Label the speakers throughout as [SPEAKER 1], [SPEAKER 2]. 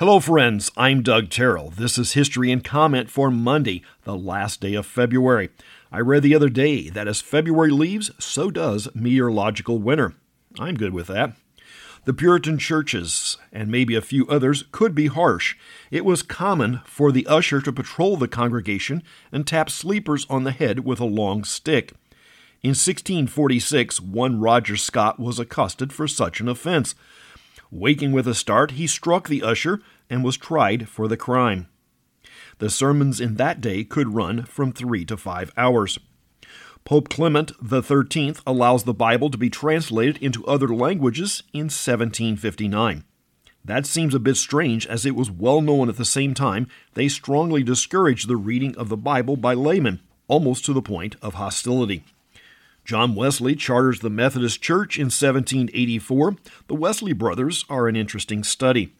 [SPEAKER 1] Hello, friends. I'm Doug Terrell. This is History and Comment for Monday, the last day of February. I read the other day that as February leaves, so does meteorological winter. I'm good with that. The Puritan churches, and maybe a few others, could be harsh. It was common for the usher to patrol the congregation and tap sleepers on the head with a long stick. In 1646, one Roger Scott was accosted for such an offense. Waking with a start, he struck the usher and was tried for the crime. The sermons in that day could run from three to five hours. Pope Clement XIII allows the Bible to be translated into other languages in 1759. That seems a bit strange, as it was well known at the same time they strongly discouraged the reading of the Bible by laymen, almost to the point of hostility. John Wesley charters the Methodist Church in 1784. The Wesley brothers are an interesting study.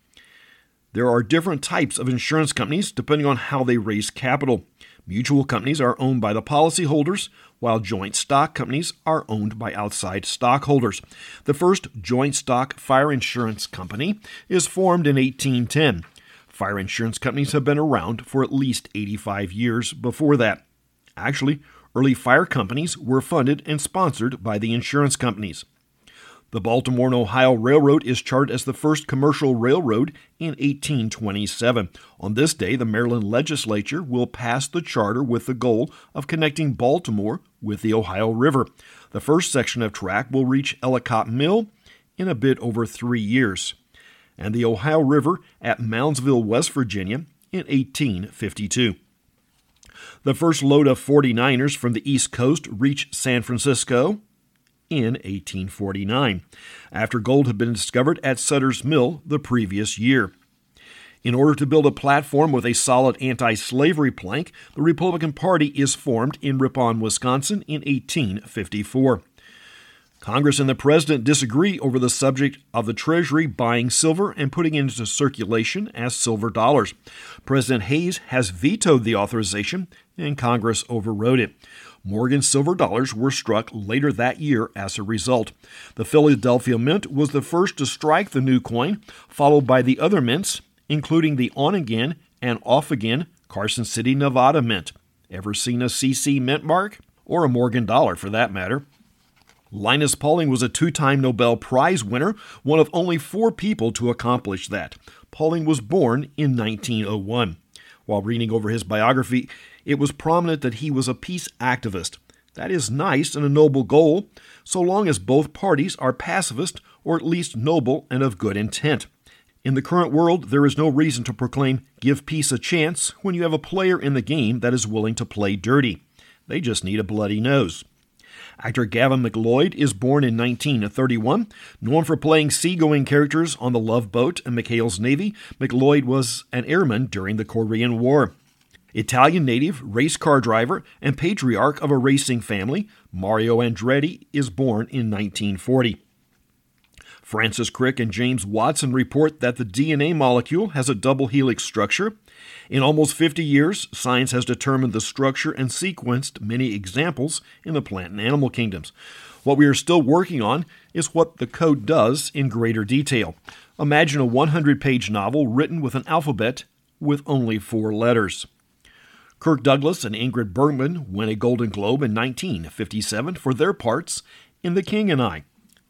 [SPEAKER 1] There are different types of insurance companies depending on how they raise capital. Mutual companies are owned by the policyholders, while joint stock companies are owned by outside stockholders. The first joint stock fire insurance company is formed in 1810. Fire insurance companies have been around for at least 85 years before that. Actually, Early fire companies were funded and sponsored by the insurance companies. The Baltimore and Ohio Railroad is charted as the first commercial railroad in 1827. On this day, the Maryland legislature will pass the charter with the goal of connecting Baltimore with the Ohio River. The first section of track will reach Ellicott Mill in a bit over three years, and the Ohio River at Moundsville, West Virginia in 1852. The first load of 49ers from the East Coast reached San Francisco in 1849, after gold had been discovered at Sutter's Mill the previous year. In order to build a platform with a solid anti slavery plank, the Republican Party is formed in Ripon, Wisconsin in 1854. Congress and the President disagree over the subject of the Treasury buying silver and putting it into circulation as silver dollars. President Hayes has vetoed the authorization, and Congress overrode it. Morgan silver dollars were struck later that year as a result. The Philadelphia Mint was the first to strike the new coin, followed by the other mints, including the on again and off again Carson City, Nevada Mint. Ever seen a CC mint mark? Or a Morgan dollar, for that matter. Linus Pauling was a two time Nobel Prize winner, one of only four people to accomplish that. Pauling was born in 1901. While reading over his biography, it was prominent that he was a peace activist. That is nice and a noble goal, so long as both parties are pacifist or at least noble and of good intent. In the current world, there is no reason to proclaim give peace a chance when you have a player in the game that is willing to play dirty. They just need a bloody nose. Actor Gavin MacLeod is born in 1931. Known for playing seagoing characters on The Love Boat and McHale's Navy, MacLeod was an airman during the Korean War. Italian native, race car driver, and patriarch of a racing family, Mario Andretti is born in 1940. Francis Crick and James Watson report that the DNA molecule has a double helix structure. In almost 50 years, science has determined the structure and sequenced many examples in the plant and animal kingdoms. What we are still working on is what the code does in greater detail. Imagine a 100 page novel written with an alphabet with only four letters. Kirk Douglas and Ingrid Bergman win a Golden Globe in 1957 for their parts in The King and I.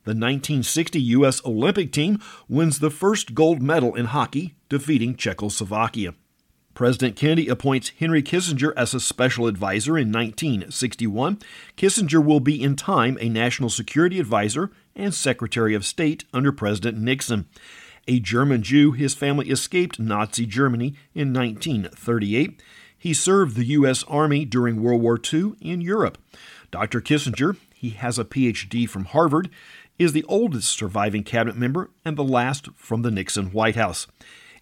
[SPEAKER 1] The 1960 U.S. Olympic team wins the first gold medal in hockey, defeating Czechoslovakia. President Kennedy appoints Henry Kissinger as a special advisor in 1961. Kissinger will be in time a national security advisor and Secretary of State under President Nixon. A German Jew, his family escaped Nazi Germany in 1938. He served the U.S. Army during World War II in Europe. Dr. Kissinger, he has a PhD from Harvard, is the oldest surviving cabinet member and the last from the Nixon White House.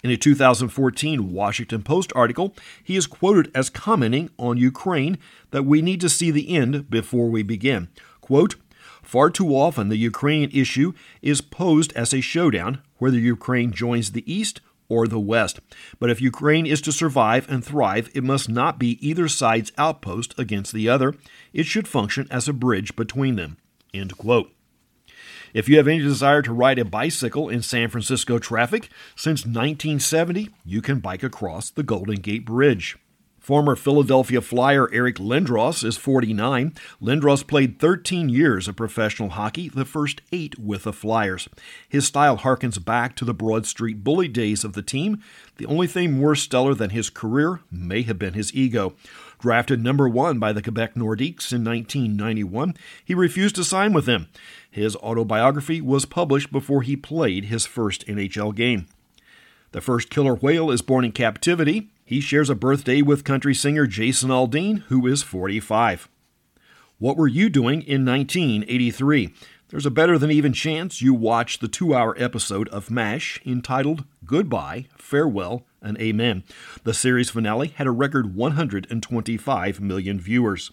[SPEAKER 1] In a 2014 Washington Post article, he is quoted as commenting on Ukraine that we need to see the end before we begin. Quote, Far too often, the Ukrainian issue is posed as a showdown, whether Ukraine joins the East or the West. But if Ukraine is to survive and thrive, it must not be either side's outpost against the other. It should function as a bridge between them. End quote. If you have any desire to ride a bicycle in San Francisco traffic, since 1970, you can bike across the Golden Gate Bridge. Former Philadelphia Flyer Eric Lindros is 49. Lindros played 13 years of professional hockey, the first eight with the Flyers. His style harkens back to the Broad Street Bully days of the team. The only thing more stellar than his career may have been his ego. Drafted number one by the Quebec Nordiques in 1991, he refused to sign with them. His autobiography was published before he played his first NHL game. The first killer whale is born in captivity. He shares a birthday with country singer Jason Aldean, who is 45. What were you doing in 1983? There's a better than even chance you watched the two hour episode of MASH entitled Goodbye, Farewell, and Amen. The series finale had a record 125 million viewers.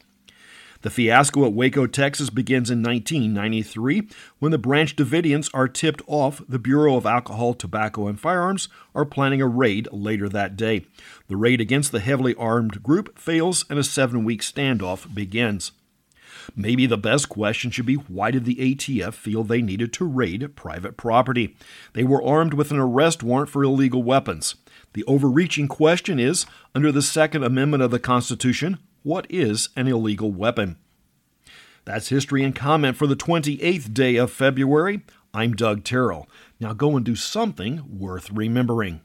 [SPEAKER 1] The fiasco at Waco, Texas begins in 1993 when the Branch Davidians are tipped off the Bureau of Alcohol, Tobacco, and Firearms are planning a raid later that day. The raid against the heavily armed group fails and a seven week standoff begins. Maybe the best question should be why did the ATF feel they needed to raid private property? They were armed with an arrest warrant for illegal weapons. The overreaching question is under the Second Amendment of the Constitution, what is an illegal weapon? That's history and comment for the 28th day of February. I'm Doug Terrell. Now go and do something worth remembering.